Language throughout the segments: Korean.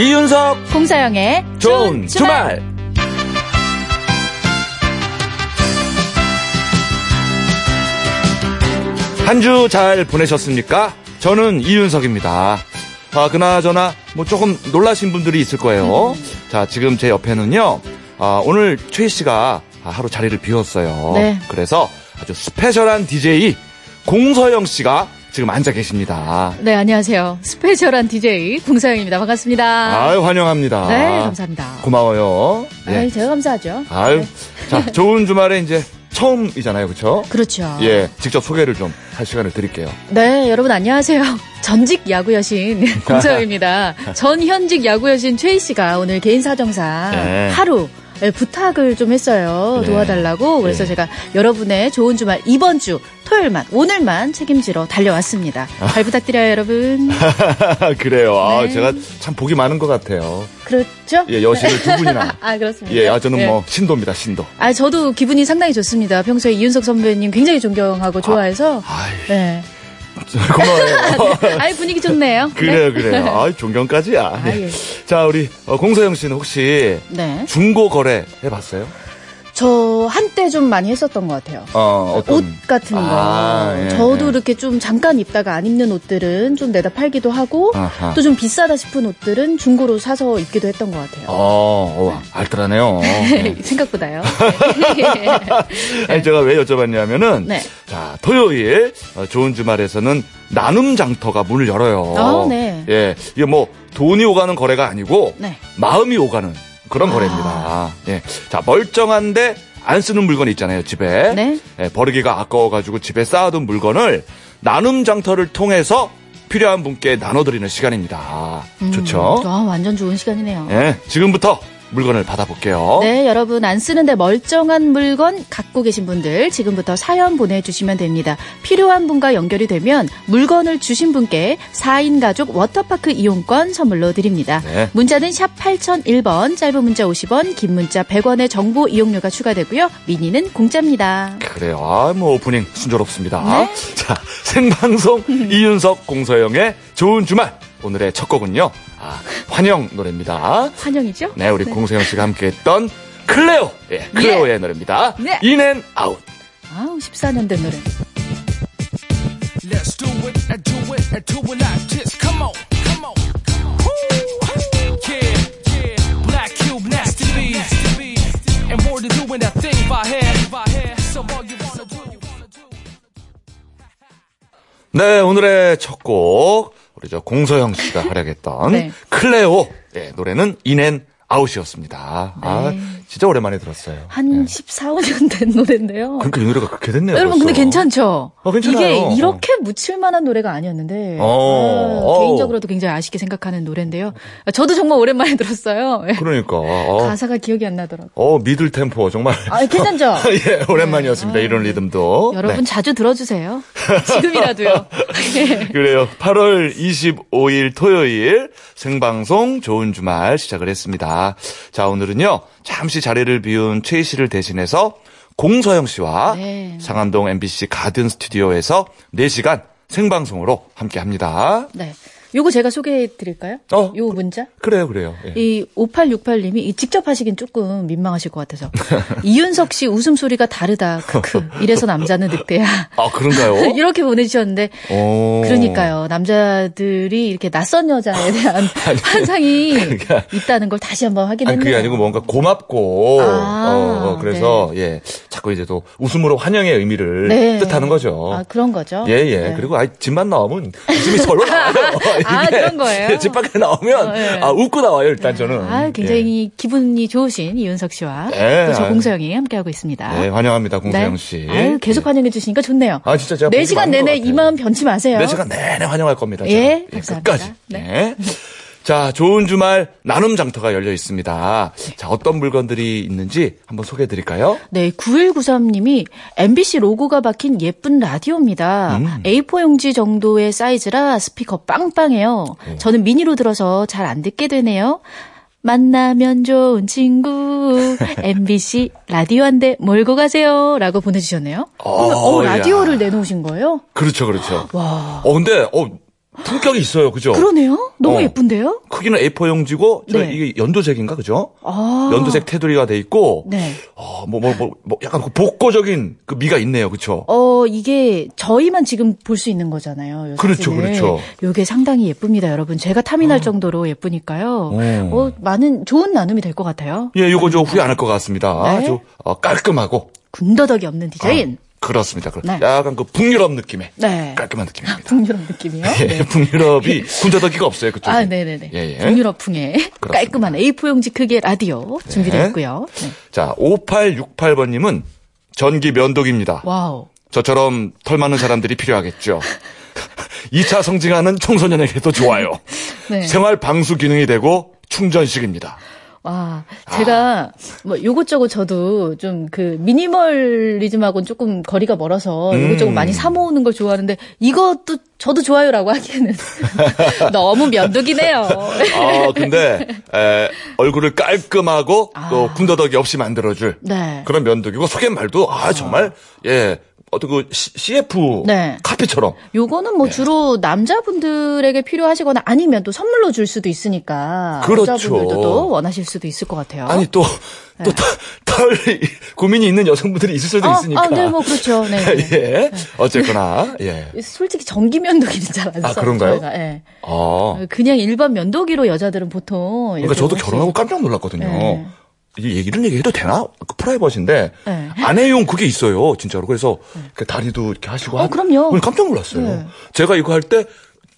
이윤석 공사영의 좋은 주말. 한 주 잘 보내셨습니까? 저는 이윤석입니다. 아, 그나저나 뭐 조금 놀라신 분들이 있을 거예요. 자, 지금 제 옆에는요. 아, 오늘 최희 씨가 하루 자리를 비웠어요. 네. 그래서 아주 스페셜한 DJ 공서영 씨가 지금 앉아 계십니다. 네, 안녕하세요. 스페셜한 DJ 공사영입니다. 반갑습니다. 아유, 환영합니다. 네, 감사합니다. 고마워요. 네. 아유, 제가 감사하죠. 아유, 네. 자, 좋은 주말에 이제 처음이잖아요, 그렇죠? 그렇죠. 예, 직접 소개를 좀 할 시간을 드릴게요. 네, 여러분 안녕하세요. 전직 야구 여신 공사영입니다. 전 현직 야구 여신 최희 씨가 오늘 개인 사정상 네. 하루 예, 부탁을 좀 했어요. 네. 도와달라고. 그래서 네. 제가 여러분의 좋은 주말 이번 주 토요일만 오늘만 책임지러 달려왔습니다. 잘 부탁드려요, 여러분. 그래요. 아, 네. 제가 참 복이 많은 것 같아요. 그렇죠? 예, 여신을 두 분이나. 아, 그렇습니다. 예, 아, 저는 예. 뭐 신도입니다, 신도. 아, 저도 기분이 상당히 좋습니다. 평소에 이윤석 선배님 굉장히 존경하고 좋아해서. 아이, 네. 고마워요. 아이, 분위기 좋네요. 그래요, 네. 그래요. 아, 존경까지야. 아, 예. 자, 우리 어, 공서영 씨는 혹시 네. 중고 거래 해봤어요? 저 한때 좀 많이 했었던 것 같아요. 어, 옷 같은 거. 아, 예, 저도 예. 이렇게 좀 잠깐 입다가 안 입는 옷들은 좀 내다 팔기도 하고. 또 좀 비싸다 싶은 옷들은 중고로 사서 입기도 했던 것 같아요. 어, 어, 알뜰하네요. 네. 생각보다요. 아니, 제가 왜 여쭤봤냐면은, 네. 자, 토요일, 어, 좋은 주말에서는 나눔 장터가 문을 열어요. 아, 네. 예, 이게 뭐, 돈이 오가는 거래가 아니고, 네. 마음이 오가는 그런 아. 거래입니다. 예. 자, 멀쩡한데, 안 쓰는 물건 있잖아요, 집에. 네. 예, 버리기가 아까워가지고 집에 쌓아둔 물건을 나눔 장터를 통해서 필요한 분께 나눠드리는 시간입니다. 좋죠? 아, 완전 좋은 시간이네요. 예, 지금부터 물건을 받아볼게요. 네, 여러분 안 쓰는데 멀쩡한 물건 갖고 계신 분들 지금부터 사연 보내주시면 됩니다. 필요한 분과 연결이 되면 물건을 주신 분께 4인 가족 워터파크 이용권 선물로 드립니다. 네. 문자는 샵 8001번, 짧은 문자 50원, 긴 문자 100원의 정보 이용료가 추가되고요. 미니는 공짜입니다. 그래요. 아, 뭐 오프닝 순조롭습니다. 네. 자, 생방송 이윤석 공서영의 좋은 주말. 오늘의 첫 곡은요. 아, 환영 노래입니다. 환영이죠? 네, 우리 공서영 씨가 함께했던 클레오. 예, 클레오의 노래입니다. 네. In and Out. 아우, 14년 된 노래. Let's do it and do it and do it like this. Come on, come on. Woo. Yeah, yeah. Black Cube, nasty bees. And more to doing that thing by hand. So all you wanna do. 네, 오늘의 첫 곡. 우리 저 공서영 씨가 활약했던 네. 클레오. 예, 노래는 인앤 아웃이었습니다. 아, 진짜 오랜만에 들었어요. 한 14, 15년 된 노래인데요. 그러니까 이 노래가 그렇게 됐네요. 여러분 근데 벌써. 괜찮죠? 어, 괜찮아요. 이게 이렇게 묻힐 만한 노래가 아니었는데 어, 아, 어. 개인적으로도 굉장히 아쉽게 생각하는 노래인데요. 아, 저도 정말 오랜만에 들었어요. 예. 그러니까. 어, 가사가 기억이 안 나더라고요. 어, 미들 템포 정말. 아, 괜찮죠? 예, 오랜만이었습니다. 이런 리듬도. 여러분 네. 자주 들어주세요. 지금이라도요. 예. 그래요. 8월 25일 토요일 생방송 좋은 주말 시작을 했습니다. 자, 오늘은요. 잠시 자리를 비운 최희 씨를 대신해서 공서영 씨와 네. 상암동 MBC 가든 스튜디오에서 4시간 생방송으로 함께 합니다. 네. 요거 제가 소개해 드릴까요? 어. 요 문자? 그래요, 그래요. 예. 이 5868님이 직접 하시긴 조금 민망하실 것 같아서 이윤석 씨 웃음소리가 다르다. 크크. 이래서 남자는 늑대야. 아, 그런가요? 이렇게 보내주셨는데 오. 그러니까요. 남자들이 이렇게 낯선 여자에 대한 환상이 있다는 걸 다시 한번 아니, 확인했네요. 그게 아니고 뭔가 고맙고, 아, 어, 어, 그래서, 예, 자꾸 이제 또 웃음으로 환영의 의미를 네. 뜻하는 거죠. 아, 그런 거죠. 예, 예. 네. 그리고, 아, 집만 나오면 웃음이 절로 나와요. 아, 그런 거예요? 집 밖에 나오면, 어, 예. 아, 웃고 나와요, 일단 저는. 아, 굉장히 기분이 좋으신 이윤석 씨와 네, 또저 아유. 공서영이 함께하고 있습니다. 예. 네, 환영합니다, 공서영 씨. 아유, 계속 예. 환영해 주시니까 좋네요. 아, 진짜 제가 복이 4시간 많은 것 내내 같아요. 이마음 변치 마세요. 네 시간 내내 환영할 겁니다. 예, 제가. 감사합니다. 끝까지. 네. 예. 자, 좋은 주말 나눔 장터가 열려 있습니다. 자, 어떤 물건들이 있는지 한번 소개해 드릴까요? 네, 9193님이 MBC 로고가 박힌 예쁜 라디오입니다. 음. A4 용지 정도의 사이즈라 스피커 빵빵해요. 저는 미니로 들어서 잘 안 듣게 되네요. 만나면 좋은 친구 MBC 라디오 한 대 몰고 가세요 라고 보내주셨네요. 어, 야. 라디오를 내놓으신 거예요? 그렇죠, 그렇죠. 와. 어, 근데, 어, 품격이 있어요. 그죠? 그러네요. 너무 어. 예쁜데요? 크기는 A4 용지고 저 네. 이게 연두색인가 그죠? 아. 연두색 테두리가 돼 있고 네. 어, 뭐, 뭐, 뭐, 뭐, 약간 그 복고적인 그 미가 있네요. 그쵸? 어, 이게 저희만 지금 볼 수 있는 거잖아요. 요 그렇죠. 그렇죠. 요게 상당히 예쁩니다, 여러분. 제가 탐이 날 정도로 예쁘니까요. 어. 어, 많은 좋은 나눔이 될 것 같아요. 예, 요거 저 후회 안 할 것 같습니다. 네. 아주 어, 깔끔하고. 군더더기 없는 디자인. 어, 그렇습니다. 그- 네. 약간 그 북유럽 느낌의 네. 깔끔한 느낌입니다. 북유럽 느낌이요. 예, 네. 북유럽이 군더더기가 없어요. 그쪽에. 아, 네네네. 예, 예. 북유럽풍의 깔끔한 A4 용지 크기의 라디오 준비되어 네. 있고요. 네. 자, 5868번님은 전기 면도기입니다. 와우. 저처럼 털 많은 사람들이 필요하겠죠. 2차 성징하는 청소년에게도 좋아요. 네. 생활 방수 기능이 되고 충전식입니다. 와, 아. 제가 뭐 요것저것 저도 좀 그 미니멀리즘하고는 조금 거리가 멀어서 음. 요것저것 많이 사 모으는 걸 좋아하는데 이것도 저도 좋아요라고 하기에는 너무 면도기네요. 아, 근데 에, 얼굴을 깔끔하고 또 아. 군더더기 없이 만들어줄 네. 그런 면도기고 소개말도 아 정말 예 어떤 그 CF 네. 카페처럼 요거는 뭐 주로 남자분들에게 필요하시거나 아니면 또 선물로 줄 수도 있으니까 그렇죠. 여자분들도 또 원하실 수도 있을 것 같아요. 아니 또또털 고민이 있는 여성분들이 있을 수도 네. 아, 있으니까 아, 네, 뭐 그렇죠. 네. 네. 예 어쨌거나 예 솔직히 전기 면도기는 잘안 써요. 아, 그런가요? 저희가. 예. 아. 그냥 일반 면도기로 여자들은 보통 그러니까 저도 결혼하고 깜짝 놀랐거든요. 네. 이런 얘기 해도 되나? 그 프라이버시인데 네. 아내용 그게 있어요, 진짜로. 그래서 그 다리도 이렇게 하시고. 어, 한- 그럼요. 오늘 깜짝 놀랐어요. 네. 제가 이거 할 때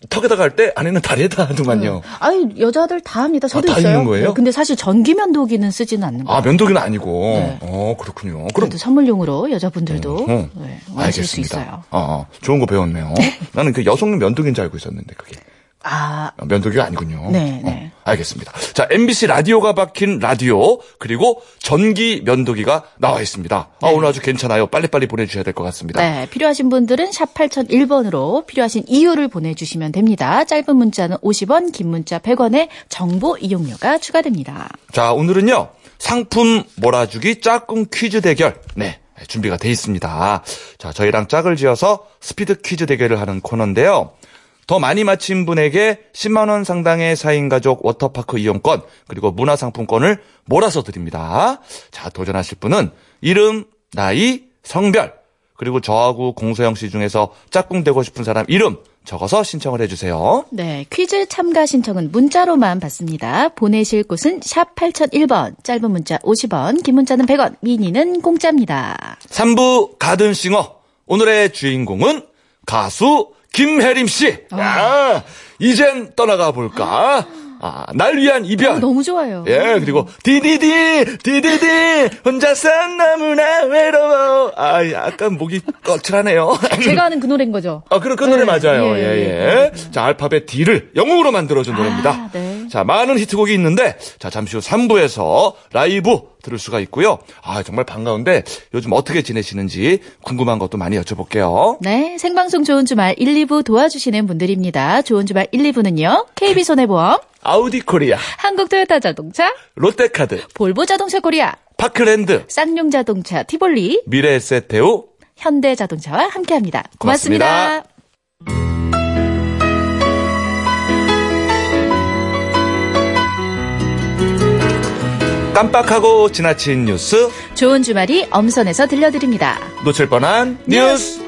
턱에다가 할 때 아내는 다리에다 하더만요. 아니 여자들 다 합니다. 저도 아, 다 있어요. 있는 거예요? 네, 근데 사실 전기 면도기는 쓰지는 않는 거예요. 아 면도기는 아니고. 네. 어 그렇군요. 그럼 그래도 선물용으로 여자분들도 어, 네, 원하실 수 알겠습니다. 있어요. 어, 어, 좋은 거 배웠네요. 나는 그 여성 면도기인 줄 알고 있었는데 그게. 아, 어, 면도기가 아니군요. 네, 네. 어, 알겠습니다. 자, MBC 라디오가 박힌 라디오, 그리고 전기 면도기가 나와 있습니다. 아, 오늘 아주 괜찮아요. 빨리빨리 보내주셔야 될 것 같습니다. 네, 필요하신 분들은 샵 8001번으로 필요하신 이유를 보내주시면 됩니다. 짧은 문자는 50원, 긴 문자 100원에 정보 이용료가 추가됩니다. 자, 오늘은요, 상품 몰아주기 짝꿍 퀴즈 대결. 네. 준비가 돼 있습니다. 자, 저희랑 짝을 지어서 스피드 퀴즈 대결을 하는 코너인데요. 더 많이 맞힌 분에게 10만 원 상당의 4인 가족 워터파크 이용권, 그리고 문화상품권을 몰아서 드립니다. 자, 도전하실 분은 이름, 나이, 성별, 그리고 저하고 공서영 씨 중에서 짝꿍 되고 싶은 사람 이름 적어서 신청을 해주세요. 네, 퀴즈 참가 신청은 문자로만 받습니다. 보내실 곳은 샵 8001번, 짧은 문자 50원, 긴 문자는 100원, 미니는 공짜입니다. 3부 가든싱어. 오늘의 주인공은 가수 김혜림 씨. 야, 이젠 떠나가 볼까? 아, 날 위한 이별. 어, 너무 좋아요. 예, 그리고 디디디 디디디 혼자서 너무나 외로워. 아, 약간 목이 거칠하네요. 제가 아는 그 노래인 거죠. 아, 그, 그 노래 네, 맞아요. 예, 예, 예, 예. 자, 알파벳 D를 영어로 만들어준 노래입니다. 네. 자, 많은 히트곡이 있는데, 자, 잠시 후 3부에서 라이브 들을 수가 있고요. 아, 정말 반가운데, 요즘 어떻게 지내시는지 궁금한 것도 많이 여쭤볼게요. 네, 생방송 좋은 주말 1, 2부 도와주시는 분들입니다. 좋은 주말 1, 2부는요. KB손해보험, 아우디 코리아, 한국토요타 자동차, 롯데카드, 볼보 자동차 코리아, 파크랜드, 쌍용 자동차 티볼리, 미래에셋테우, 현대 자동차와 함께합니다. 고맙습니다. 고맙습니다. 깜빡하고 지나친 뉴스, 좋은 주말이 엄선해서 들려드립니다. 놓칠 뻔한 뉴스.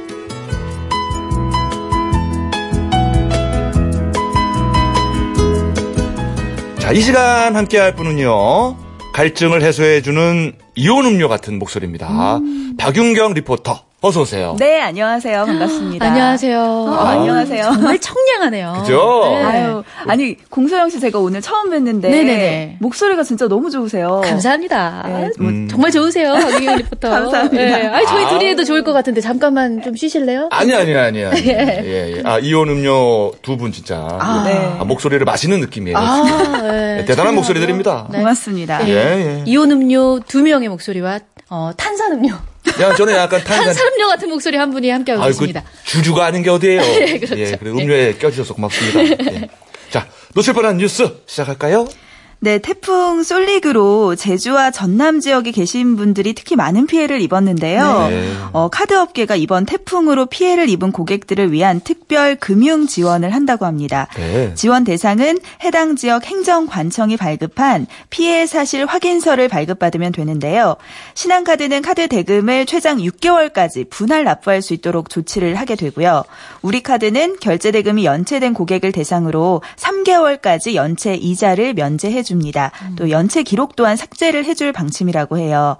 자, 이 시간 함께 할 분은요. 갈증을 해소해주는 이온 음료 같은 목소리입니다. 박윤경 리포터. 어서 오세요. 네, 안녕하세요. 반갑습니다. 안녕하세요. 아, 안녕하세요. 정말 청량하네요. 그죠? 네. 아유, 아니 공소영 씨 제가 오늘 처음 뵀는데 네네네. 목소리가 진짜 너무 좋으세요. 감사합니다. 네, 뭐 음. 정말 좋으세요, 박유경 리포터. 감사합니다. 네. 아니, 저희 아. 둘이 해도 좋을 것 같은데 잠깐만 좀 쉬실래요? 아니, 아니, 아니, 아니. 예, 예. 아, 이온 음료 두 분 진짜. 아. 네. 아, 목소리를 마시는 느낌이에요. 아. 네. 네, 대단한. 목소리들입니다. 네. 고맙습니다. 예, 예. 이온 음료 두 명의 목소리와 어, 탄산 음료, 야, 저는 약간 탄산. 탄산음료 같은 목소리 한 분이 함께하고 아이고, 있습니다. 주주가 아닌 게 어디예요? 그렇죠. 예, 그리고 음료에 껴주셔서 고맙습니다. 예. 자, 놓칠 뻔한 뉴스 시작할까요? 네, 태풍 솔릭으로 제주와 전남 지역에 계신 분들이 특히 많은 피해를 입었는데요. 네. 어, 카드 업계가 이번 태풍으로 피해를 입은 고객들을 위한 특별 금융 지원을 한다고 합니다. 네. 지원 대상은 해당 지역 행정관청이 발급한 피해 사실 확인서를 발급받으면 되는데요. 신한카드는 카드 대금을 최장 6개월까지 분할 납부할 수 있도록 조치를 하게 되고요. 우리카드는 결제 대금이 연체된 고객을 대상으로 3개월까지 연체 이자를 면제해 줍니다. 또 연체 기록 또한 삭제를 해줄 방침이라고 해요.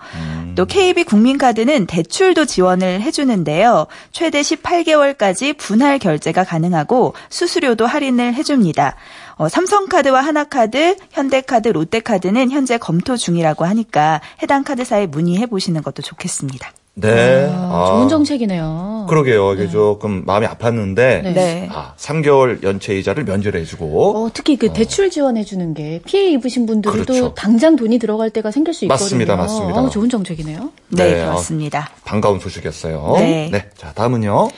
또 KB 국민카드는 대출도 지원을 해주는데요. 최대 18개월까지 분할 결제가 가능하고 수수료도 할인을 해줍니다. 어, 삼성카드와 하나카드, 현대카드, 롯데카드는 현재 검토 중이라고 하니까 해당 카드사에 문의해 보시는 것도 좋겠습니다. 네. 아, 좋은 정책이네요. 그러게요. 이게 조금 마음이 아팠는데 네. 네. 아, 3개월 연체 이자를 면제를 해주고 어, 특히 그 대출 지원해주는 게 피해 입으신 분들도 그렇죠. 당장 돈이 들어갈 때가 생길 수 있거든요. 맞습니다, 맞습니다. 어, 좋은 정책이네요. 네, 네, 그렇습니다. 반가운 소식이었어요. 네. 자 다음은요.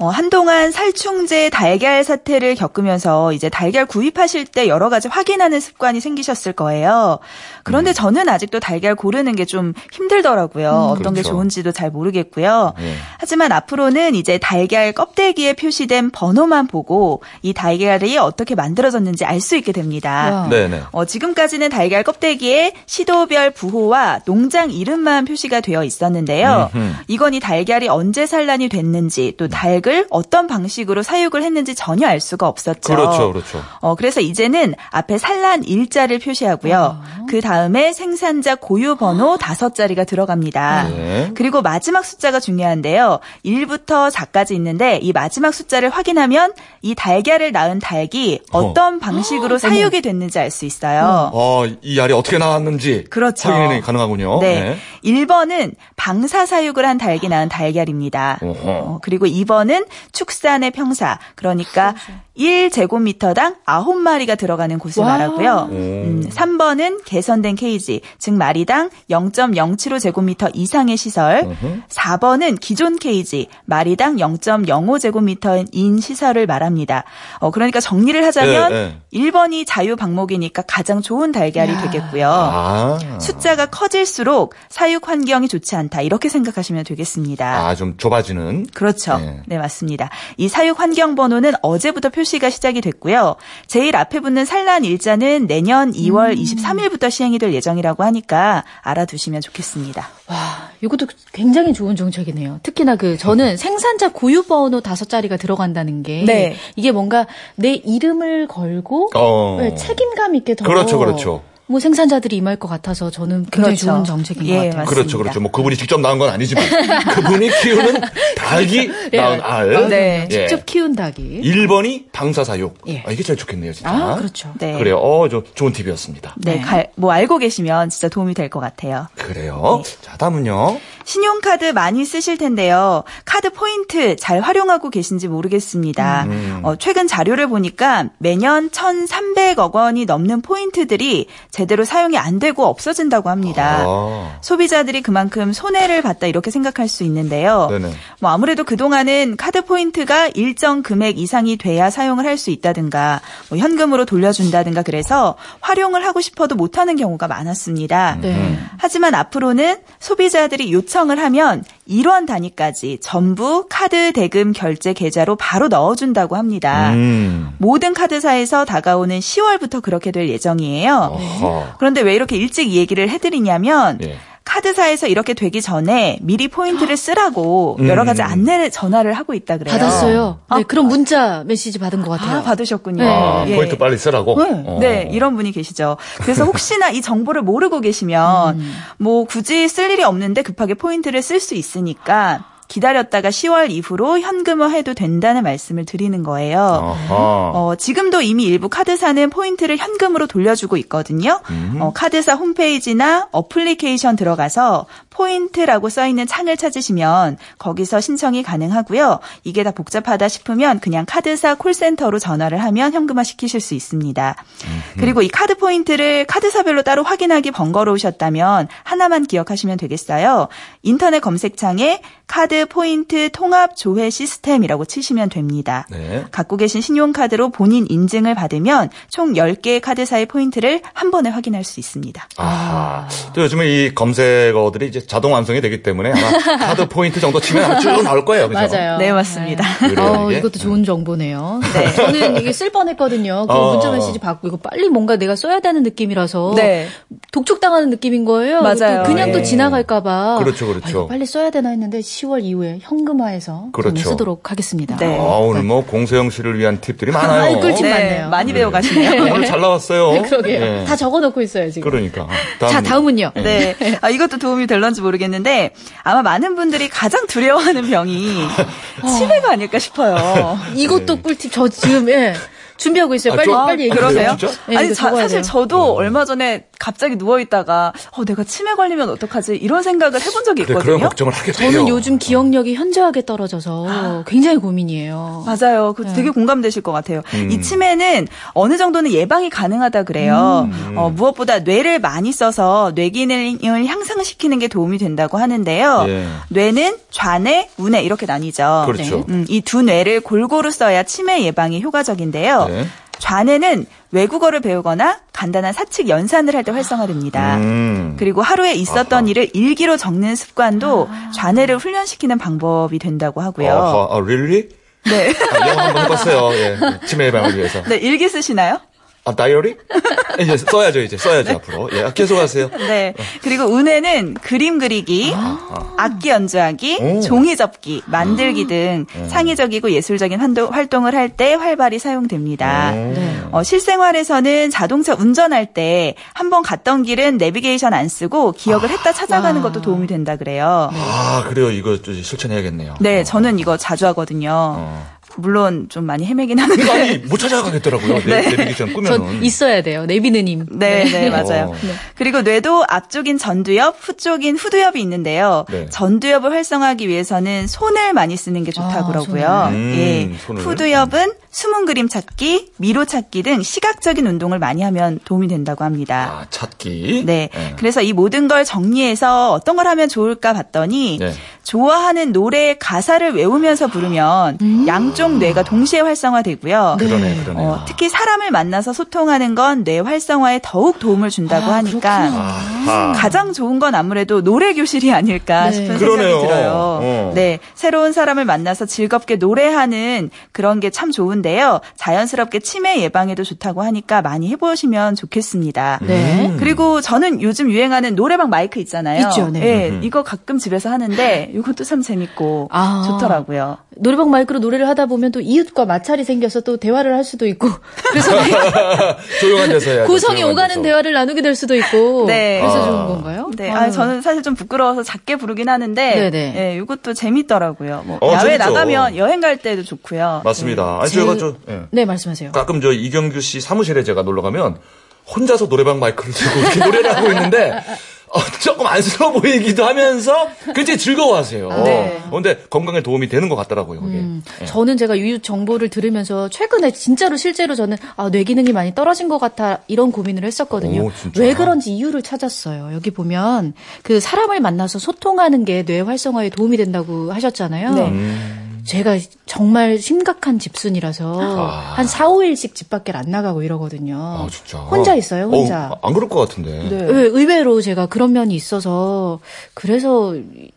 어, 한동안 살충제 달걀 사태를 겪으면서 이제 달걀 구입하실 때 여러 가지 확인하는 습관이 생기셨을 거예요. 그런데 저는 아직도 달걀 고르는 게 좀 힘들더라고요. 어떤 게 그렇죠. 좋은지도 잘 모르겠고요. 네. 하지만 앞으로는 이제 달걀 껍데기에 표시된 번호만 보고 이 달걀이 어떻게 만들어졌는지 알 수 있게 됩니다. 어, 지금까지는 달걀 껍데기에 시도별 부호와 농장 이름만 표시가 되어 있었는데요. 음흠. 이건 이 달걀이 언제 산란이 됐는지 또 닭을 어떤 방식으로 사육을 했는지 전혀 알 수가 없었죠. 그렇죠, 그렇죠. 어, 그래서 이제는 앞에 산란 일자를 표시하고요. 그 다음에 생산자 고유 번호 다섯 자리가 들어갑니다. 네. 그리고 마지막 숫자가 중요한데요. 1부터 4까지 있는데 이 마지막 숫자를 확인하면 이 달걀을 낳은 닭이 어떤 방식으로 사육이 됐는지 알 수 있어요. 어, 이 알이 어떻게 나왔는지 그렇죠. 확인이 가능하군요. 네. 1번은 방사 사육을 한 닭이 낳은 달걀입니다. 어, 그리고 2번은 축산의 평사. 그러니까 1제곱미터당 9마리가 들어가는 곳을 와. 말하고요. 음, 3번은 개선된 케이지, 즉 마리당 0.075제곱미터 이상의 시설. 4번은 기존 케이지, 마리당 0.05제곱미터인 시설을 말합니다. 어, 그러니까 정리를 하자면 네, 1번이 자유 방목이니까 가장 좋은 달걀이 야. 되겠고요. 아. 숫자가 커질수록 사육 환경이 좋지 않다. 이렇게 생각하시면 되겠습니다. 아, 좀 좁아지는. 그렇죠. 네. 네. 맞습니다. 이 사육 환경 번호는 어제부터 표시가 시작이 됐고요. 제일 앞에 붙는 산란 일자는 내년 2월 23일부터 시행이 될 예정이라고 하니까 알아두시면 좋겠습니다. 와, 이것도 굉장히 좋은 정책이네요. 특히나 그 저는 생산자 고유 번호 다섯 자리가 들어간다는 게 네. 이게 뭔가 내 이름을 걸고 어. 네, 책임감 있게 더 그렇죠, 그렇죠. 뭐 생산자들이 임할 것 같아서 저는 굉장히 그렇죠. 좋은 정책인 예, 것 같아요. 맞습니다. 그렇죠, 그렇죠. 뭐 그분이 직접 낳은 건 아니지만 그분이 키우는 닭이 낳은 알. 네. 예. 직접 키운 닭이. 1번이 방사 사육. 예. 아, 이게 제일 좋겠네요, 진짜. 아, 그렇죠. 네. 그래요. 어, 좀 좋은 팁이었습니다. 네, 네. 갈- 뭐 알고 계시면 진짜 도움이 될 것 같아요. 그래요. 네. 자, 다음은요. 신용카드 많이 쓰실 텐데요. 카드 포인트 잘 활용하고 계신지 모르겠습니다. 음. 어, 최근 자료를 보니까 매년 1,300억 원이 넘는 포인트들이 제대로 사용이 안 되고 없어진다고 합니다. 아. 소비자들이 그만큼 손해를 봤다 이렇게 생각할 수 있는데요. 네네. 뭐 아무래도 그동안은 카드 포인트가 일정 금액 이상이 돼야 사용을 할 수 있다든가 뭐 현금으로 돌려준다든가 그래서 활용을 하고 싶어도 못하는 경우가 많았습니다. 네. 하지만 앞으로는 소비자들이 요청 을 하면 1원 단위까지 전부 카드 대금 결제 계좌로 바로 넣어준다고 합니다. 음. 모든 카드사에서 다가오는 10월부터 그렇게 될 예정이에요. 어허. 그런데 왜 이렇게 일찍 이 얘기를 해드리냐면 예. 카드사에서 이렇게 되기 전에 미리 포인트를 쓰라고 음. 여러 가지 안내를 전화를 하고 있다 그래요. 받았어요. 아, 네, 그런 문자 메시지 받은 것 같아요. 아, 받으셨군요. 네. 아, 예. 포인트 빨리 쓰라고? 네. 어. 네, 이런 분이 계시죠. 그래서 혹시나 이 정보를 모르고 계시면 뭐 굳이 쓸 일이 없는데 급하게 포인트를 쓸 수 있으니까 기다렸다가 10월 이후로 현금화해도 된다는 말씀을 드리는 거예요. 어, 지금도 이미 일부 카드사는 포인트를 현금으로 돌려주고 있거든요. 어, 카드사 홈페이지나 어플리케이션 들어가서 포인트라고 써 있는 창을 찾으시면 거기서 신청이 가능하고요. 이게 다 복잡하다 싶으면 그냥 카드사 콜센터로 전화를 하면 현금화 시키실 수 있습니다. 그리고 이 카드 포인트를 카드사별로 따로 확인하기 번거로우셨다면 하나만 기억하시면 되겠어요. 인터넷 검색창에 카드 카드 포인트 통합 조회 시스템이라고 치시면 됩니다. 네. 갖고 계신 신용카드로 본인 인증을 받으면 총 10개의 카드사의 포인트를 한 번에 확인할 수 있습니다. 아, 또 요즘에 이 검색어들이 이제 자동 완성이 되기 때문에 아마 카드 포인트 정도 치면 쭉 나올 거예요. 그죠? 맞아요. 네, 맞습니다. 그래요, 어? 이것도 좋은 정보네요. 네. 저는 이게 쓸 뻔했거든요. 그 어. 문자 메시지 받고 이거 빨리 뭔가 내가 써야 되는 느낌이라서 네. 독촉당하는 느낌인 거예요. 맞아요. 또 그냥 또 네. 지나갈까봐. 그렇죠, 그렇죠. 아, 빨리 써야 되나 했는데 10월 이후에 현금화해서 그렇죠. 쓰도록 하겠습니다. 네. 아, 오늘 뭐 공세영 씨를 위한 팁들이 많아요. 아이, 꿀팁 네, 많네요. 많이 배워가시네요. 오늘 잘 나왔어요. 그러게요. 예. 다 적어놓고 있어요 지금. 그러니까. 자 다음은요. 네. 아, 이것도 도움이 될런지 모르겠는데 아마 많은 분들이 가장 두려워하는 병이 치매가 아닐까 싶어요. 이것도 꿀팁 저 지금 예, 준비하고 있어요. 아, 빨리 저- 빨리 얘기해 그러세요? 진짜? 네, 아니 자- 사실. 저도 얼마 전에 갑자기 누워 있다가 어 내가 치매 걸리면 어떡하지 이런 생각을 해본 적이 있거든요. 그런 걱정을 하게 돼요. 저는 요즘 기억력이 현저하게 떨어져서 굉장히 고민이에요. 맞아요. 그 네. 되게 공감되실 것 같아요. 음. 이 치매는 어느 정도는 예방이 가능하다 그래요. 음. 어, 무엇보다 뇌를 많이 써서 뇌 기능을 향상시키는 게 도움이 된다고 하는데요. 예. 뇌는 좌뇌, 우뇌 이렇게 나뉘죠. 그렇죠. 음, 이두 뇌를 골고루 써야 치매 예방이 효과적인데요. 네. 좌뇌는 외국어를 배우거나 간단한 사칙 연산을 할 때 활성화됩니다. 음. 그리고 하루에 있었던 아하. 일을 일기로 적는 습관도 좌뇌를 훈련시키는 방법이 된다고 하고요. 아, 아, really? 네. 아, 영어 한번 해봤어요. 예. 치매 예방을 위해서. 네, 일기 쓰시나요? 아, 다이어리? 이제 써야죠, 이제. 써야죠, 앞으로. 예, 계속 하세요. 네. 그리고 운에는 그림 그리기, 악기 연주하기, 오. 종이 접기, 만들기 등 창의적이고 예술적인 활동- 활동을 할 때 활발히 사용됩니다. 네. 어, 실생활에서는 자동차 운전할 때 한 번 갔던 길은 내비게이션 안 쓰고 기억을 했다 찾아가는 것도 도움이 된다 그래요. 아, 그래요. 이거 좀 실천해야겠네요. 네, 저는 이거 자주 하거든요. 어. 물론 좀 많이 헤매긴 하는데. 아니, 못 찾아가겠더라고요. 네. 내비게이션 전 꾸면은. 있어야 돼요. 내비느님. 네, 네, 맞아요. 어. 그리고 뇌도 앞쪽인 전두엽, 후쪽인 후두엽이 있는데요. 네. 전두엽을 활성화하기 위해서는 손을 많이 쓰는 게 좋다고 아, 그러고요. 손을. 음, 예. 손을. 후두엽은 숨은 그림 찾기, 미로 찾기 등 시각적인 운동을 많이 하면 도움이 된다고 합니다. 아, 찾기. 네. 예. 그래서 이 모든 걸 정리해서 어떤 걸 하면 좋을까 봤더니 네. 좋아하는 노래의 가사를 외우면서 부르면 양쪽 뇌가 동시에 활성화되고요. 그러네, 그러네. 어, 특히 사람을 만나서 소통하는 건 뇌 활성화에 더욱 도움을 준다고 아, 하니까 아하. 가장 좋은 건 아무래도 노래 교실이 아닐까 네. 싶은 그러네요. 생각이 들어요. 어. 네, 새로운 사람을 만나서 즐겁게 노래하는 그런 게 참 좋은데 요. 자연스럽게 치매 예방에도 좋다고 하니까 많이 해보시면 좋겠습니다. 네. 그리고 저는 요즘 유행하는 노래방 마이크 있잖아요. 있죠, 네. 예, 이거 가끔 집에서 하는데 이것도 참 재밌고 아. 좋더라고요. 노래방 마이크로 노래를 하다 보면 또 이웃과 마찰이 생겨서 또 대화를 할 수도 있고 그래서 조용한 데서. 고성이 조용한 오가는 데서. 대화를 나누게 될 수도 있고 네. 그래서 아. 좋은 건가요? 네, 아유. 아, 저는 사실 좀 부끄러워서 작게 부르긴 하는데, 네네. 예, 이것도 재밌더라고요. 뭐 어, 야외 재밌죠. 나가면 여행 갈 때도 좋고요. 맞습니다. 아니, 제- 제가 저, 예. 네 말씀하세요. 가끔 저 이경규 씨 사무실에 제가 놀러 가면 혼자서 노래방 마이크를 들고 이렇게 노래를 하고 있는데 어, 조금 안쓰러워 보이기도 하면서 굉장히 즐거워하세요. 네. 어, 근데 건강에 도움이 되는 것 같더라고요. 그게. 음, 예. 저는 제가 이웃 정보를 들으면서 최근에 진짜로 실제로 저는 아, 뇌 기능이 많이 떨어진 것 같아 이런 고민을 했었거든요. 오? 왜 그런지 이유를 찾았어요. 여기 보면 그 사람을 만나서 소통하는 게 뇌 활성화에 도움이 된다고 하셨잖아요. 네. 음. 제가 정말 심각한 집순이라서 아. 한 4, 5일씩 집 밖에 안 나가고 이러거든요. 아, 진짜. 혼자 있어요, 혼자. 어, 안 그럴 것 같은데. 네. 의- 의외로 제가 그런 면이 있어서 그래서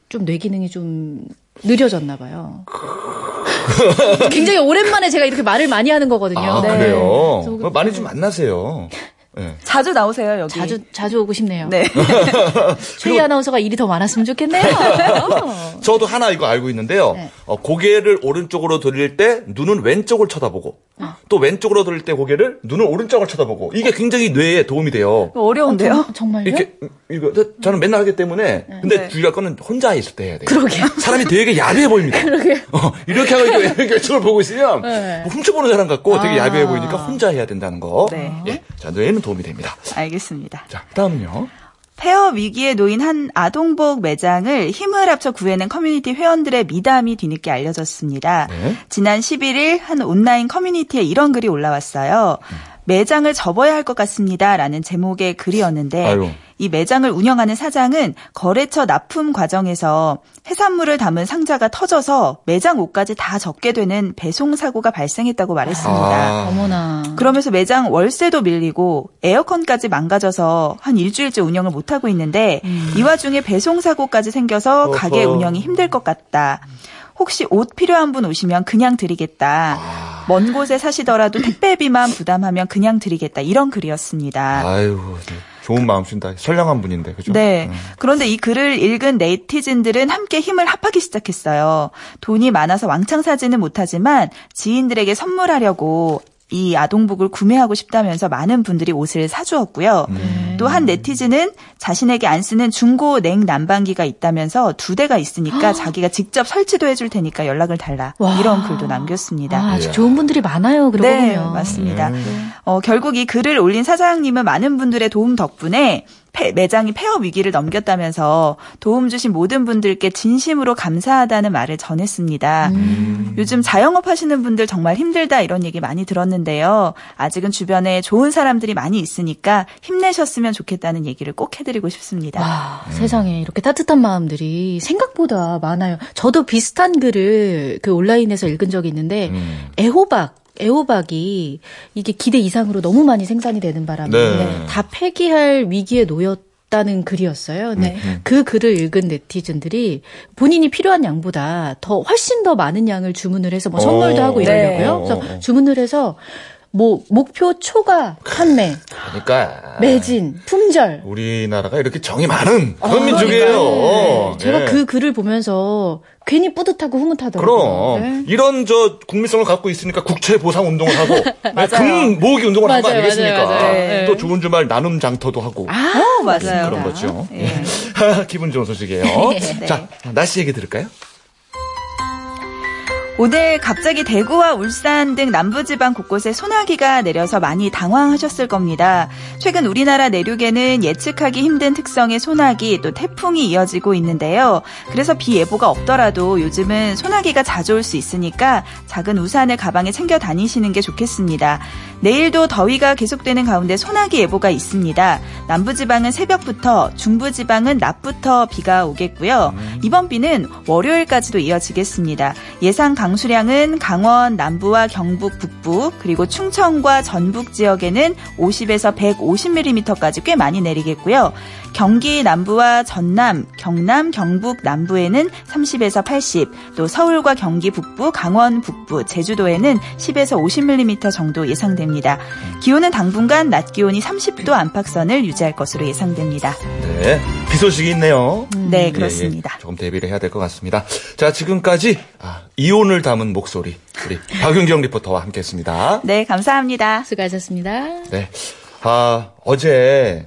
좀 뇌 기능이 좀 느려졌나 봐요. 굉장히 오랜만에 제가 이렇게 말을 많이 하는 거거든요. 아, 네. 그래요? 어, 많이 좀 만나세요. 예. 자주 나오세요, 여기. 자주 자주 오고 싶네요. 네. 최희 아나운서가 일이 더 많았으면 좋겠네요. 저도 하나 이거 알고 있는데요. 네. 어, 고개를 오른쪽으로 돌릴 때 눈은 왼쪽을 쳐다보고 아. 또 왼쪽으로 돌릴 때 고개를 눈은 오른쪽을 쳐다보고 이게 굉장히 뇌에 도움이 돼요. 어려운데요? 정말요? 이렇게 이거 저- 저는 맨날 하기 때문에 근데 네. 주의할 거는 혼자 있을 때 해야 돼요. 그러게요. 사람이 되게 야비해 보입니다. 그러게. 어, 이렇게 하고 이렇게 왼쪽을 보고 있으면 네. 뭐 훔쳐보는 사람 같고 되게 아. 야비해 보이니까 혼자 해야 된다는 거. 네. 예. 자, 뇌에 는 도움이 됩니다. 알겠습니다. 자, 다음은요. 폐업 위기에 놓인 한 아동복 매장을 힘을 합쳐 구해낸 커뮤니티 회원들의 미담이 뒤늦게 알려졌습니다. 네. 지난 11일 한 온라인 커뮤니티에 이런 글이 올라왔어요. 매장을 접어야 할 것 같습니다. 라는 제목의 글이었는데 아유. 이 매장을 운영하는 사장은 거래처 납품 과정에서 해산물을 담은 상자가 터져서 매장 옷까지 다 젖게 되는 배송 사고가 발생했다고 말했습니다. 아. 어머나. 그러면서 매장 월세도 밀리고 에어컨까지 망가져서 한 일주일째 운영을 못 하고 있는데 이 와중에 배송 사고까지 생겨서. 가게 운영이 힘들 것 같다. 혹시 옷 필요한 분 오시면 그냥 드리겠다. 먼 곳에 사시더라도 택배비만 부담하면 그냥 드리겠다. 이런 글이었습니다. 아유, 좋은 마음씨다. 선량한 분인데, 그죠? 네. 음. 그런데 이 글을 읽은 네티즌들은 함께 힘을 합하기 시작했어요. 돈이 많아서 왕창 사지는 못하지만 지인들에게 선물하려고 이 아동복을 구매하고 싶다면서 많은 분들이 옷을 사주었고요. 음. 또한 네티즌은 자신에게 안 쓰는 중고 냉 난방기가 있다면서 두 대가 있으니까 자기가 직접 설치도 해줄 테니까 연락을 달라. 와. 이런 글도 남겼습니다. 아, 아주 좋은 분들이 많아요. 그러고 네, 보면. 맞습니다. 어, 결국 이 글을 올린 사장님은 많은 분들의 도움 덕분에 폐- 매장이 폐업 위기를 넘겼다면서 도움 주신 모든 분들께 진심으로 감사하다는 말을 전했습니다. 음. 요즘 자영업 하시는 분들 정말 힘들다 이런 얘기 많이 들었는데요. 아직은 주변에 좋은 사람들이 많이 있으니까 힘내셨으면 좋겠다는 얘기를 꼭 해드리고 싶습니다. 와, 세상에 이렇게 따뜻한 마음들이 생각보다 많아요. 저도 비슷한 글을 그 온라인에서 읽은 적이 있는데 음. 애호박 애호박이 이게 기대 이상으로 너무 많이 생산이 되는 바람에 네. 다 폐기할 위기에 놓였 다는 글이었어요. 네. 그 글을 읽은 네티즌들이 본인이 필요한 양보다 더 훨씬 더 많은 양을 주문을 해서 뭐 선물도 어, 하고 네. 이러려고요. 어, 어, 그래서 어. 주문을 해서 뭐 목표 초과 판매, 그러니까. 매진, 품절 우리나라가 이렇게 정이 많은 그런 아, 민족이에요. 그러니까요. 제가 예. 그 글을 보면서 괜히 뿌듯하고 흐뭇하더라고요. 그럼 네. 이런 저 국민성을 갖고 있으니까 국채 보상 운동을 하고 네, 금 모으기 운동을 한 거 아니겠습니까? 맞아요, 맞아요. 네. 또 좋은 주말 나눔 장터도 하고 어, 맞아요. 그런 거죠. 예. 기분 좋은 소식이에요. 네. 자 날씨 얘기 들을까요? 오늘 갑자기 대구와 울산 등 남부지방 곳곳에 소나기가 내려서 많이 당황하셨을 겁니다. 최근 우리나라 내륙에는 예측하기 힘든 특성의 소나기 또 태풍이 이어지고 있는데요. 그래서 비 예보가 없더라도 요즘은 소나기가 자주 올 수 있으니까 작은 우산을 가방에 챙겨 다니시는 게 좋겠습니다. 내일도 더위가 계속되는 가운데 소나기 예보가 있습니다. 남부지방은 새벽부터, 중부지방은 낮부터 비가 오겠고요. 이번 비는 월요일까지도 이어지겠습니다. 예상 강 수량은 강원 남부와 경북 북부 그리고 충청과 전북 지역에는 50에서 150mm까지 꽤 많이 내리겠고요. 경기 남부와 전남, 경남, 경북 남부에는 30에서 80, 또 서울과 경기 북부, 강원 북부, 제주도에는 10에서 50mm 정도 예상됩니다. 기온은 당분간 낮 기온이 30도 안팎선을 유지할 것으로 예상됩니다. 네, 비 소식이 있네요. 네, 예, 그렇습니다. 예, 조금 대비를 해야 될 것 같습니다. 자, 지금까지 아, 이온을 담은 목소리 우리 박윤경 리포터와 함께했습니다. 네, 감사합니다. 수고하셨습니다. 네, 아 어제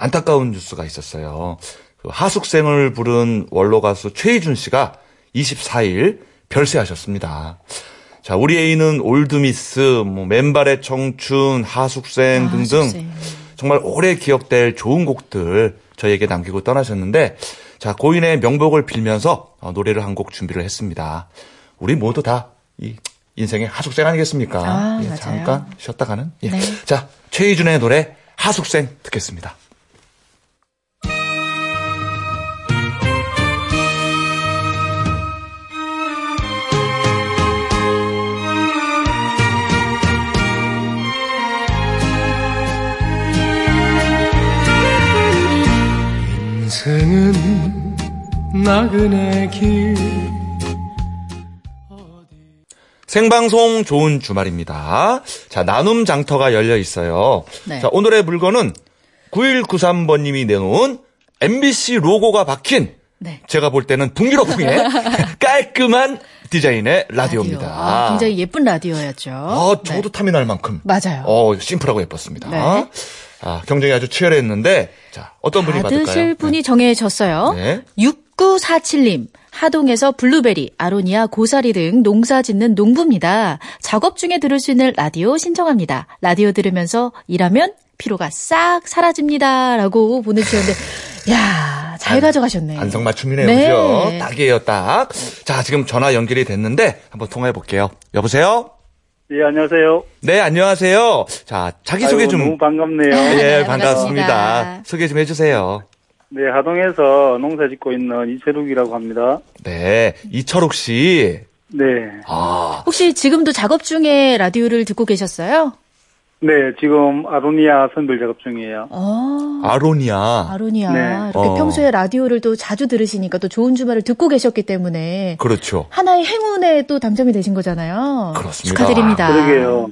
안타까운 뉴스가 있었어요. 그 하숙생을 부른 원로 가수 최희준 씨가 24일 별세하셨습니다. 자, 우리 애인은 올드미스, 뭐 맨발의 청춘, 하숙생 아, 등등 하숙생. 정말 오래 기억될 좋은 곡들 저에게 남기고 떠나셨는데 자 고인의 명복을 빌면서 어, 노래를 한 곡 준비를 했습니다. 우리 모두 다 이 인생의 하숙생 아니겠습니까? 아, 예. 잠깐 쉬었다 가는. 예. 네. 자 최희준의 노래 하숙생 듣겠습니다. 인생은 나그네 길 생방송 좋은 주말입니다. 자, 나눔 장터가 열려 있어요. 네. 자, 오늘의 물건은 9193번님이 내놓은 MBC 로고가 박힌 네. 제가 볼 때는 북유럽풍의 깔끔한 디자인의 라디오입니다. 아, 굉장히 예쁜 라디오였죠. 아, 저도 네. 탐이 날 만큼. 맞아요. 어, 심플하고 예뻤습니다. 네. 아, 경쟁이 아주 치열했는데, 자, 어떤 분이 받을까요? 받으실 분이 정해졌어요. 네. 6947님. 하동에서 블루베리, 아로니아, 고사리 등 농사 짓는 농부입니다. 작업 중에 들을 수 있는 라디오 신청합니다. 라디오 들으면서 일하면 피로가 싹 사라집니다. 라고 보내주셨는데, 야, 잘 가져가셨네. 안성맞춤이네요. 네. 그죠? 딱이에요, 딱. 자, 지금 전화 연결이 됐는데, 한번 통화해 볼게요. 여보세요? 예, 안녕하세요. 네, 안녕하세요. 자, 자기소개 좀. 너무 반갑네요. 예, 네, 반갑습니다. 반갑습니다. 소개 좀 해주세요. 네, 하동에서 농사 짓고 있는 이철욱이라고 합니다. 네, 이철욱 씨. 네. 아, 혹시 지금도 작업 중에 라디오를 듣고 계셨어요? 네, 지금 아로니아 선별 작업 중이에요. 어. 아로니아. 아로니아. 네. 이렇게 어. 평소에 라디오를 또 자주 들으시니까 또 좋은 주말을 듣고 계셨기 때문에 그렇죠. 하나의 행운에 또 당첨이 되신 거잖아요. 그렇습니다. 축하드립니다. 그러게요.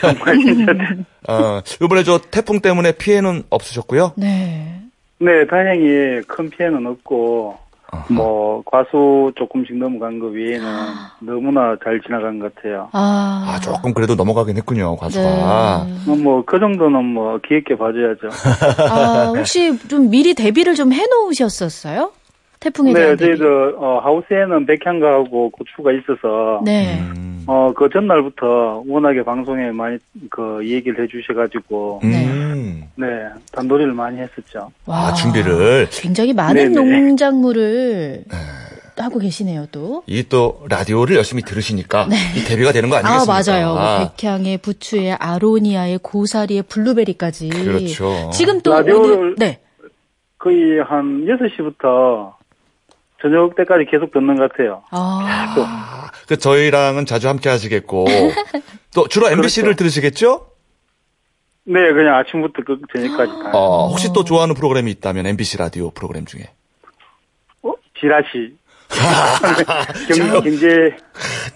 정말 진짜. 어, 이번에 저 태풍 때문에 피해는 없으셨고요? 네. 네, 다행히 큰 피해는 없고, 어허. 뭐, 과수 조금씩 넘어간 거 외에는 너무나 잘 지나간 것 같아요. 아. 아, 조금 그래도 넘어가긴 했군요, 과수가. 네. 뭐, 그 정도는 뭐, 귀엽게 봐줘야죠. 아, 혹시 좀 미리 대비를 좀 해놓으셨었어요? 태풍에 대한 네, 대비. 저희도, 어, 하우스에는 백향가하고 고추가 있어서, 네. 음. 어, 그 전날부터 워낙에 방송에 많이 그 얘기를 해주셔가지고, 음. 네, 단도리를 많이 했었죠. 와. 아, 준비를. 굉장히 많은 네네. 농작물을 하고 계시네요, 또. 이 또 라디오를 열심히 들으시니까 이 대비가 되는 거 아, 아니겠습니까? 맞아요. 뭐 백향의 부추에 아로니아의 고사리의 블루베리까지. 그렇죠. 지금 또 라디오를- 오늘 네. 거의 한 6시부터 저녁 때까지 계속 듣는 것 같아요. 아, 아, 그 저희랑은 자주 함께 하시겠고 또 주로 MBC를 그렇죠. 들으시겠죠? 네, 그냥 아침부터 그 저녁까지 다. 어, 혹시 또 좋아하는 프로그램이 있다면 MBC 라디오 프로그램 중에 어? 지라시. 경, 경제,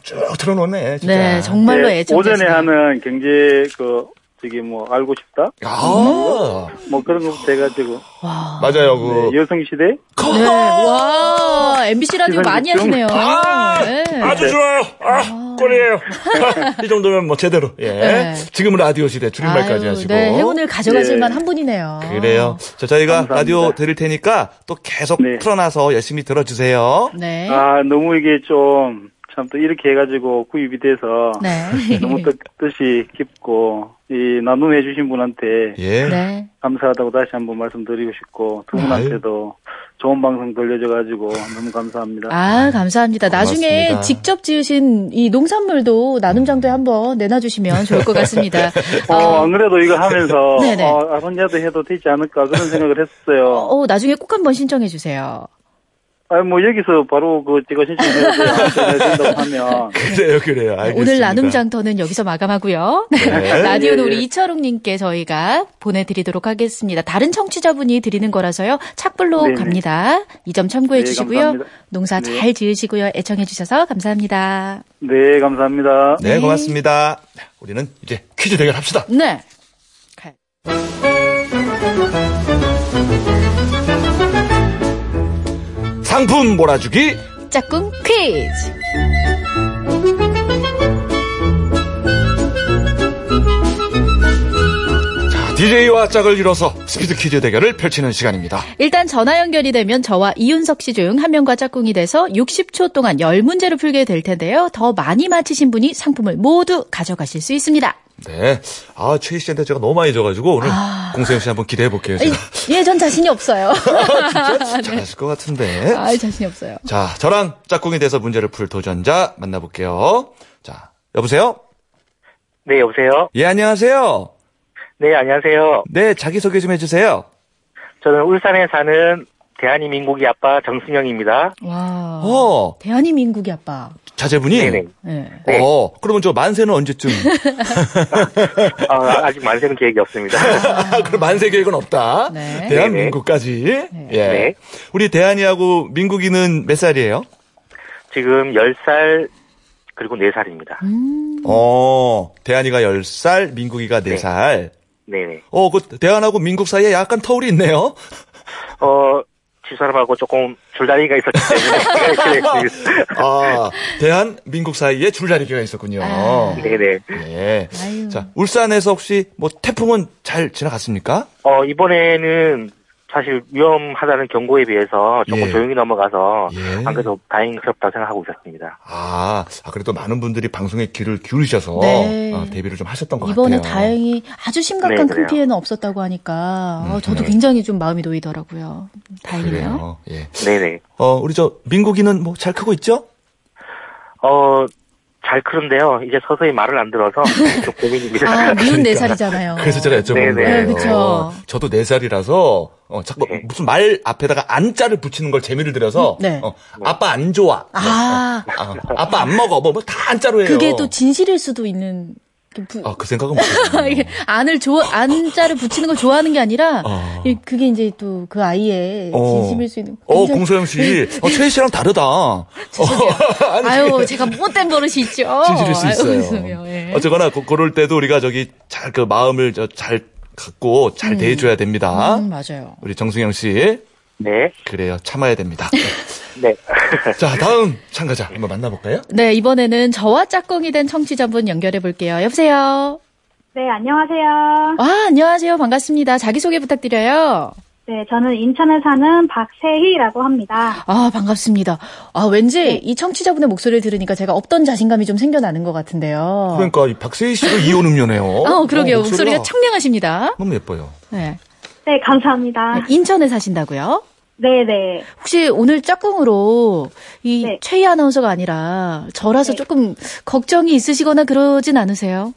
쭉 틀어놓네. 진짜. 네, 정말로 네, 애청자. 오전에 하는 경제, 그, 저기 뭐, 알고 싶다? 아, 뭐 그런 거부터 해가지고. 와. 맞아요. 네, 그 여성 시대? 네, 와. MBC 라디오 많이 하시네요. 네. 아주 좋아요. 아, 꼴이에요. 이 정도면 뭐 제대로. 예. 네. 지금은 라디오 시대 줄임말까지 아유, 하시고. 네, 행운을 가져가실 네. 만한 분이네요. 그래요. 자, 저희가 감사합니다. 라디오 드릴 테니까 또 계속 네. 틀어놔서 열심히 들어주세요. 네. 아, 너무 이게 좀, 참 또 이렇게 해가지고 구입이 돼서. 네. 너무 뜻, 뜻이 깊고, 이, 나눔해 주신 분한테 예. 네. 감사하다고 다시 한번 말씀드리고 싶고, 두 분한테도 좋은 방송 들려줘가지고 너무 감사합니다. 아, 감사합니다. 나중에 고맙습니다. 직접 지으신 이 농산물도 나눔 장도에 한번 내놔주시면 좋을 것 같습니다. 어, 안 그래도 이거 하면서, 네네. 어, 아선자도 해도 되지 않을까 그런 생각을 했었어요. 어, 나중에 꼭 한번 신청해 주세요. 아, 뭐, 여기서 바로 그, 제가 신청해야 된다고 하면. 그래요, 그래요. 알겠습니다. 오늘 나눔 장터는 여기서 마감하고요. 네. 라디오는 예, 우리 예. 이철웅님께 저희가 보내드리도록 하겠습니다. 다른 청취자분이 드리는 거라서요. 착불로 네네. 갑니다. 이 점 참고해 네, 주시고요. 감사합니다. 농사 네. 잘 지으시고요. 애청해 주셔서 감사합니다. 네, 감사합니다. 네, 네. 고맙습니다. 우리는 이제 퀴즈 대결 합시다. 네. 상품 몰아주기. 짝꿍 퀴즈. DJ와 짝을 이뤄서 스피드 퀴즈 대결을 펼치는 시간입니다. 일단 전화 연결이 되면 저와 이윤석 씨 중 한 명과 짝꿍이 돼서 60초 동안 10문제를 풀게 될 텐데요. 더 많이 맞히신 분이 상품을 모두 가져가실 수 있습니다. 네. 아, 최희 씨한테 제가 너무 많이 져가지고 오늘 공서영 씨 한번 기대해 볼게요. 제가. 예, 전 자신이 없어요. 잘하실 것 같은데. 아, 자신이 없어요. 자, 저랑 짝꿍이 돼서 문제를 풀 도전자 만나볼게요. 자, 여보세요? 네, 여보세요? 예, 안녕하세요. 네, 안녕하세요. 네, 자기소개 좀 해주세요. 저는 울산에 사는 대한민국이 아빠 정승영입니다. 와. 어, 대한민국이 아빠. 자제분이? 네네. 네. 네. 어, 그러면 저 만세는 언제쯤? 아, 아직 만세는 계획이 없습니다. 그럼 만세 계획은 없다. 네. 대한민국까지. 예. 네. 우리 대한이하고 민국이는 몇 살이에요? 지금 10살, 그리고 4살입니다. 음. 어, 대한이가 10살, 민국이가 4살. 네네. 어, 그 대한하고 민국 사이에 약간 터울이 있네요. 어, 집 사람하고 조금 줄다리기가 있었기 때문에. 아, 대한, 민국 사이에 줄다리기가 있었군요. 아. 네네. 예. 아유. 자, 울산에서 혹시 뭐 태풍은 잘 지나갔습니까? 어, 이번에는 사실 위험하다는 경고에 비해서 조금 예. 조용히 넘어가서 예. 안 그래도 다행스럽다 생각하고 있었습니다. 아, 아 그래도 많은 분들이 방송에 귀를 기울이셔서 네. 어, 데뷔를 좀 하셨던 것 이번에 같아요. 다행히 아주 심각한 네, 큰. 피해는 없었다고 하니까 어, 저도 굉장히 좀 마음이 놓이더라고요. 다행이네요. 그래요. 예. 네네. 어, 우리 저 민국이는 뭐 잘 크고 있죠? 어, 잘 크는데요. 이제 서서히 말을 안 들어서 좀 고민입니다. 아, 미운 네 그러니까. 살이잖아요. 그래서 제가 네네. 거예요. 네, 그쵸. 저도 네 살이라서 어, 자꾸 네. 무슨 말 앞에다가 안자를 붙이는 걸 재미를 들여서 네. 어, 아빠 안 좋아. 아, 아, 아빠 안 먹어. 뭐 다 안자로 해요. 그게 또 진실일 수도 있는. 그 부- 아, 그 생각은 못했어요. 이게 안을 좋아 안자를 붙이는 걸 좋아하는 게 아니라 아. 이- 그게 이제 또 그 아이의 어. 진심일 수 있는. 어, 굉장히- 공소영 씨. 어, 최희 씨랑 다르다. 어, 아니, 아유, 제가 못된 버릇이 있죠. 진실일 수 아유, 있어요. 웃으며, 예. 어쨌거나 그, 그럴 때도 우리가 저기 잘 그 마음을 저, 잘 갖고 잘 대해줘야 됩니다. 음, 맞아요. 우리 정승영 씨. 네. 그래요. 참아야 됩니다. 네. 자, 다음 참가자 한번 만나볼까요? 네, 이번에는 저와 짝꿍이 된 청취자분 연결해 볼게요. 여보세요. 네, 안녕하세요. 아, 안녕하세요. 반갑습니다. 자기소개 부탁드려요. 네, 저는 인천에 사는 박세희라고 합니다. 아, 반갑습니다. 아, 왠지 이 청취자분의 목소리를 들으니까 제가 없던 자신감이 좀 생겨나는 것 같은데요. 그러니까 이 박세희 씨도 이혼 음료네요. 어, 그러게요. 어, 목소리가 청량하십니다. 너무 예뻐요. 네. 네, 감사합니다. 인천에 사신다고요? 네, 네. 혹시 오늘 짝꿍으로 이 네. 최희 아나운서가 아니라 저라서 네. 조금 걱정이 있으시거나 그러진 않으세요?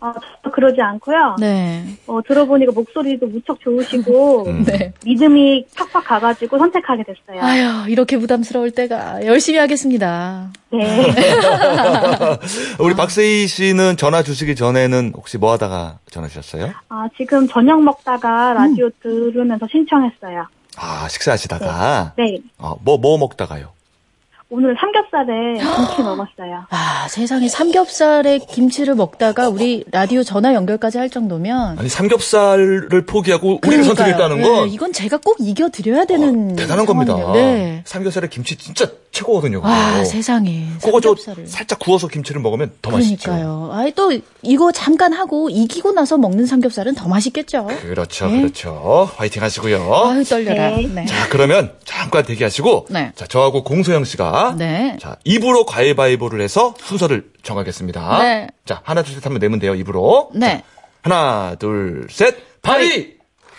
어, 저도 그러지 않고요. 네. 어, 들어보니까 목소리도 무척 좋으시고, 음. 네. 믿음이 팍팍 가가지고 선택하게 됐어요. 아유, 이렇게 부담스러울 때가 열심히 하겠습니다. 네. 우리 박세희 씨는 전화 주시기 전에는 혹시 뭐 하다가 전화 주셨어요? 아, 지금 저녁 먹다가 라디오 들으면서 신청했어요. 아, 식사하시다가? 네. 어, 뭐, 뭐 먹다가요? 오늘 삼겹살에 김치 먹었어요. 아, 세상에 삼겹살에 김치를 먹다가 우리 라디오 전화 연결까지 할 정도면 아니, 삼겹살을 포기하고 우리를 그러니까요. 선택했다는 예, 건 이건 제가 꼭 이겨 드려야 되는 어, 대단한 겁니다. 상황이네요. 네. 삼겹살에 김치 진짜 최고거든요. 와, 그거. 세상에. 그거 저 삼겹살을. 살짝 구워서 김치를 먹으면 더 맛있죠. 그러니까요. 아이 또 이거 잠깐 하고 이기고 나서 먹는 삼겹살은 더 맛있겠죠. 그렇죠, 네. 그렇죠. 화이팅 하시고요. 아유 떨려라. 네. 네. 자, 그러면 잠깐 대기하시고, 네. 자, 저하고 공소영 씨가, 네. 자, 입으로 가위바위보를 해서 순서를 정하겠습니다. 네. 자, 하나, 둘, 셋 하면 내면 돼요, 입으로. 네. 자, 하나, 둘, 셋, 바위!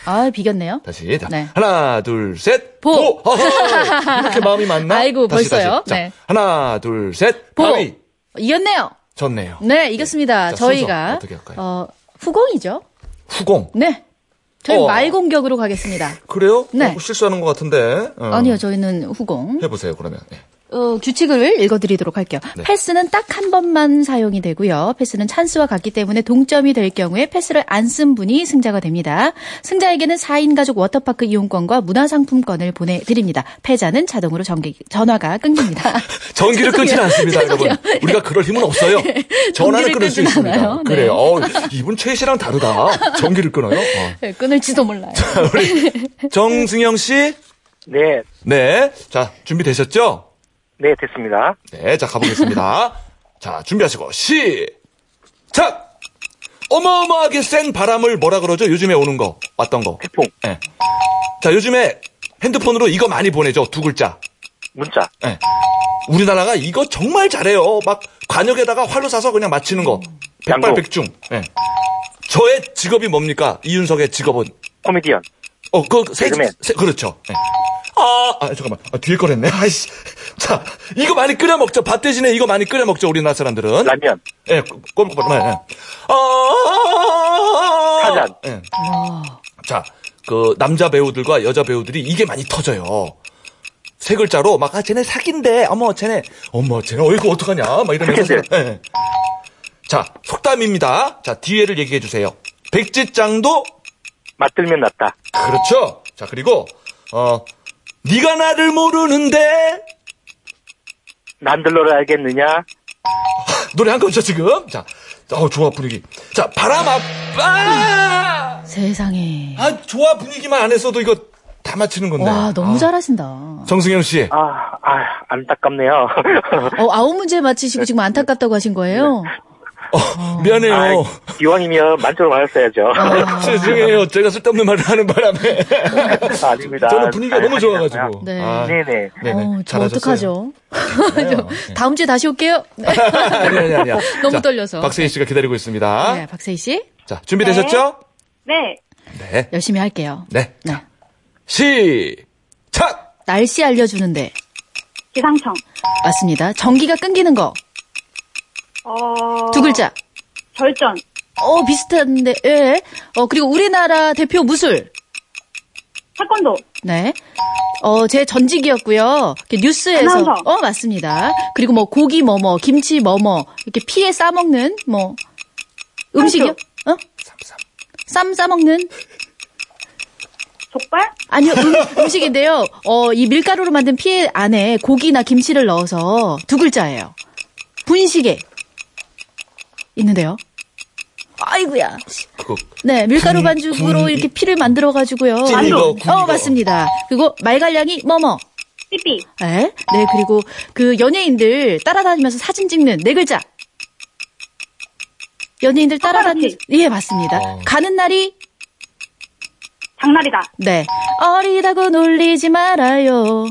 아, 비겼네요. 다시. 자, 네. 하나, 둘, 셋, 보! 어허! 이렇게 마음이 맞나? 아이고, 다시, 벌써요? 다시. 자, 네. 하나, 둘, 셋, 보! 바위! 이겼네요. 졌네요. 네, 이겼습니다. 자, 저희가 어떻게 할까요? 어, 후공이죠. 후공. 네. 저희 어. 말 공격으로 가겠습니다. 그래요? 네. 어, 실수하는 것 같은데. 어. 아니요, 저희는 후공. 해보세요, 그러면. 네. 어, 규칙을 읽어드리도록 할게요. 네. 패스는 딱 한 번만 사용이 되고요. 패스는 찬스와 같기 때문에 동점이 될 경우에 패스를 안 쓴 분이 승자가 됩니다. 승자에게는 4인 가족 워터파크 이용권과 문화상품권을 보내드립니다. 패자는 자동으로 전기, 전화가 끊깁니다. 전기를 끊지는 않습니다. 여러분. 우리가 그럴 힘은 없어요. 전화를 전기를 끊을 수 있습니다. 않아요. 네. 그래요. 어, 이분 최 씨랑 다르다. 전기를 끊어요. 어. 네, 끊을지도 몰라요. 우리 정승영 씨. 네. 네. 자, 준비되셨죠? 네, 됐습니다. 네, 자, 가보겠습니다. 자, 준비하시고, 시작! 어마어마하게 센 바람을 뭐라 그러죠? 요즘에 오는 거. 왔던 거. 태풍, 예. 자, 요즘에 핸드폰으로 이거 많이 보내죠? 두 글자. 문자, 예. 우리나라가 이거 정말 잘해요. 막 관역에다가 활로 쏴서 그냥 맞히는 거. 백발백중. 예. 저의 직업이 뭡니까? 이윤석의 직업은. 코미디언, 어, 그, 세. 세- 그렇죠. 예. 아, 아, 잠깐만. 아, 뒤에 거랬네. 아이씨. 자, 이거 많이 끓여 먹죠. 밥 대신에 이거 많이 끓여 먹죠. 우리나라 사람들은. 라면, 예, 꼬박꼬박. 예. 아, 타잔. 예. 자, 그 남자 배우들과 여자 배우들이 이게 많이 터져요. 세 글자로 막 아 쟤네 사귄대. 어머 쟤네 어머 쟤네 어이구 어떡하냐. 막 이러면서. 예. 자, 속담입니다. 자, 뒤에를 얘기해 주세요. 백지장도 맞들면 낫다. 그렇죠. 자, 그리고 어 네가 나를 모르는데 난들러를 알겠느냐? 노래 한 거죠, 지금? 자. 어, 좋아 분위기. 자, 바람 아빠! 세상에. 아, 좋아 분위기만 안 했어도 이거 다 맞히는 건데. 와, 너무 아. 잘하신다. 정승영 씨. 아, 아, 안타깝네요. 어, 아홉 문제 맞히시고 지금 안타깝다고 하신 거예요? 어, 미안해요. 아, 기왕이면 만점을 맞았어야죠. 아. 죄송해요. 제가 쓸데없는 말을 하는 바람에. 아닙니다. 저는 분위기가 너무 잘 좋아가지고. 네. 아, 네네. 네네. 어, 저 잘하셨어요. 어떡하죠? 괜찮아요. 네. 다음 주에 다시 올게요. 네. 아니, 아니, 아니야. 너무 떨려서. 박세희 씨가 기다리고 있습니다. 네, 박세희 씨. 자, 준비되셨죠? 네. 네. 열심히 할게요. 네. 네. 시작! 날씨 알려주는데. 기상청, 맞습니다. 전기가 끊기는 거. 어, 두 글자. 절전. 어, 비슷한데, 예. 어, 그리고 우리나라 대표 무술. 태권도. 네. 어, 제 전직이었고요. 이렇게 뉴스에서. 아나운서. 어, 맞습니다. 그리고 뭐 고기 뭐뭐, 김치 뭐뭐, 이렇게 피에 싸먹는 뭐, 음식이요? 어? 쌈 싸먹는? 족발? 아니요, 음, 식인데요 어, 이 밀가루로 만든 피에 안에 고기나 김치를 넣어서 두 글자예요. 분식에 있는데요. 아이고야. 그거 네, 밀가루 군- 반죽으로 군- 이렇게 피를 만들어 가지고요. 군 어, 거. 맞습니다. 그리고 말갈량이 뭐뭐. 삐삐. 네, 네, 그리고 그 연예인들 따라다니면서 사진 찍는 네 글자. 연예인들 따라다니면서 예, 맞습니다. 어. 가는 날이 장날이다. 네. 어리다고 놀리지 말아요.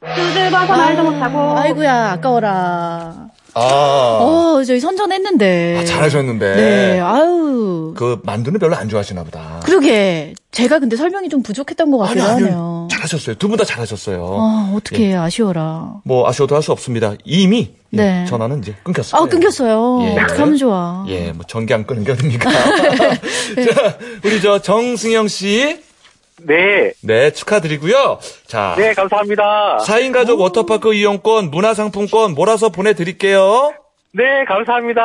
두들봐서 말도 못하고. 아이고야, 아까워라. 아, 어, 저희 선전했는데. 아, 잘하셨는데. 네, 아유. 그 만두는 별로 안 좋아하시나 보다. 그러게. 제가 근데 설명이 좀 부족했던 것 같기도 하네요. 잘하셨어요. 두 분 다 잘하셨어요. 아, 어떻게 아쉬워라. 뭐 아쉬워도 할 수 없습니다. 이미 예, 네. 전화는 이제 끊겼어요. 아, 끊겼어요. 예. 하면 좋아. 예, 뭐 전기 안 끄는 게 어딥니까? 자, 우리 저 정승영 씨, 네. 네 축하드리고요. 자, 네, 감사합니다. 4인 가족 워터파크 이용권, 문화상품권 몰아서 보내드릴게요. 네, 감사합니다.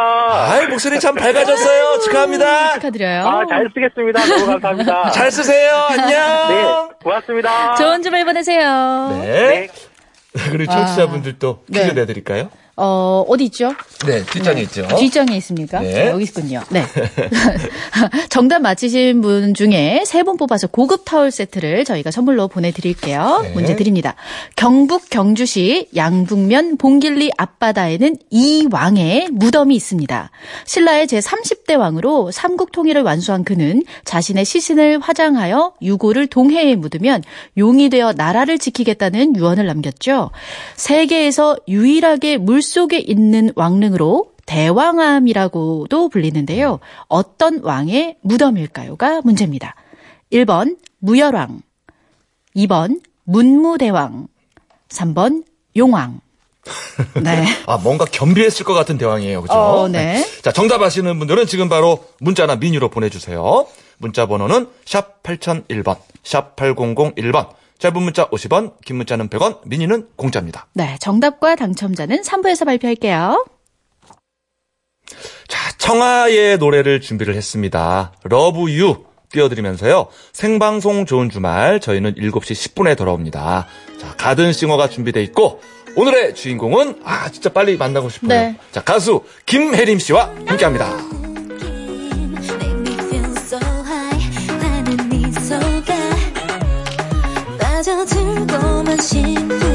아이 목소리 참 밝아졌어요. 축하합니다. 축하드려요. 아, 잘 쓰겠습니다. 너무 감사합니다. 잘 쓰세요. 안녕. 네, 고맙습니다. 좋은 주말 보내세요. 네. 그리고 청취자분들도 퀴즈 네. 내드릴까요? 어, 어디 있죠? 네, 뒷장에 있죠. 뒷장에 있습니까? 네. 네, 여기 있군요. 네. 정답 맞히신 분 중에 세 분 뽑아서 고급 타월 세트를 저희가 선물로 보내드릴게요. 네. 문제 드립니다. 경북 경주시 양북면 봉길리 앞바다에는 이 왕의 무덤이 있습니다. 신라의 제30대 왕으로 삼국 통일을 완수한 그는 자신의 시신을 화장하여 유고를 동해에 묻으면 용이 되어 나라를 지키겠다는 유언을 남겼죠. 세계에서 유일하게 물 속에 있는 왕릉으로 대왕암이라고도 불리는데요. 어떤 왕의 무덤일까요가 문제입니다. 1번 무열왕, 2번 문무대왕, 3번 용왕. 네. 아, 뭔가 겸비했을 것 같은 대왕이에요. 그죠? 어, 네. 자, 정답 아시는 분들은 지금 바로 문자나 미니로 보내주세요. 문자 번호는 샵 8001번, 샵 8001번. 짧은 문자 50원, 긴 문자는 100원, 미니는 공짜입니다. 네, 정답과 당첨자는 3부에서 발표할게요. 자, 청하의 노래를 준비를 했습니다. Love U 띄워드리면서요. 생방송 좋은 주말 저희는 7시 10분에 돌아옵니다. 자, 가든싱어가 준비돼 있고 오늘의 주인공은 아 진짜 빨리 만나고 싶어요. 네. 자, 가수 김혜림 씨와 함께합니다. 幸福